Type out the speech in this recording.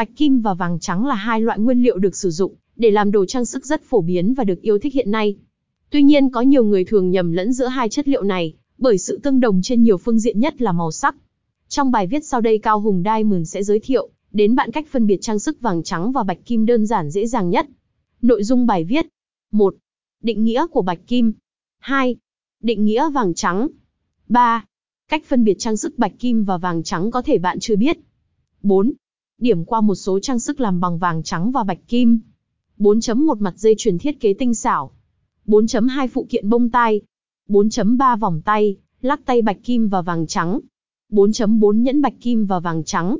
Bạch kim và vàng trắng là hai loại nguyên liệu được sử dụng để làm đồ trang sức rất phổ biến và được yêu thích hiện nay. Tuy nhiên có nhiều người thường nhầm lẫn giữa hai chất liệu này, bởi sự tương đồng trên nhiều phương diện nhất là màu sắc. Trong bài viết sau đây Cao Hùng Diamond sẽ giới thiệu đến bạn cách phân biệt trang sức vàng trắng và bạch kim đơn giản dễ dàng nhất. Nội dung bài viết 1. Định nghĩa của bạch kim 2. Định nghĩa vàng trắng 3. Cách phân biệt trang sức bạch kim và vàng trắng có thể bạn chưa biết 4. Điểm qua một số trang sức làm bằng vàng trắng và bạch kim. 4.1 Mặt dây chuyền thiết kế tinh xảo. 4.2 Phụ kiện bông tai. 4.3 Vòng tay, lắc tay bạch kim và vàng trắng. 4.4 Nhẫn bạch kim và vàng trắng.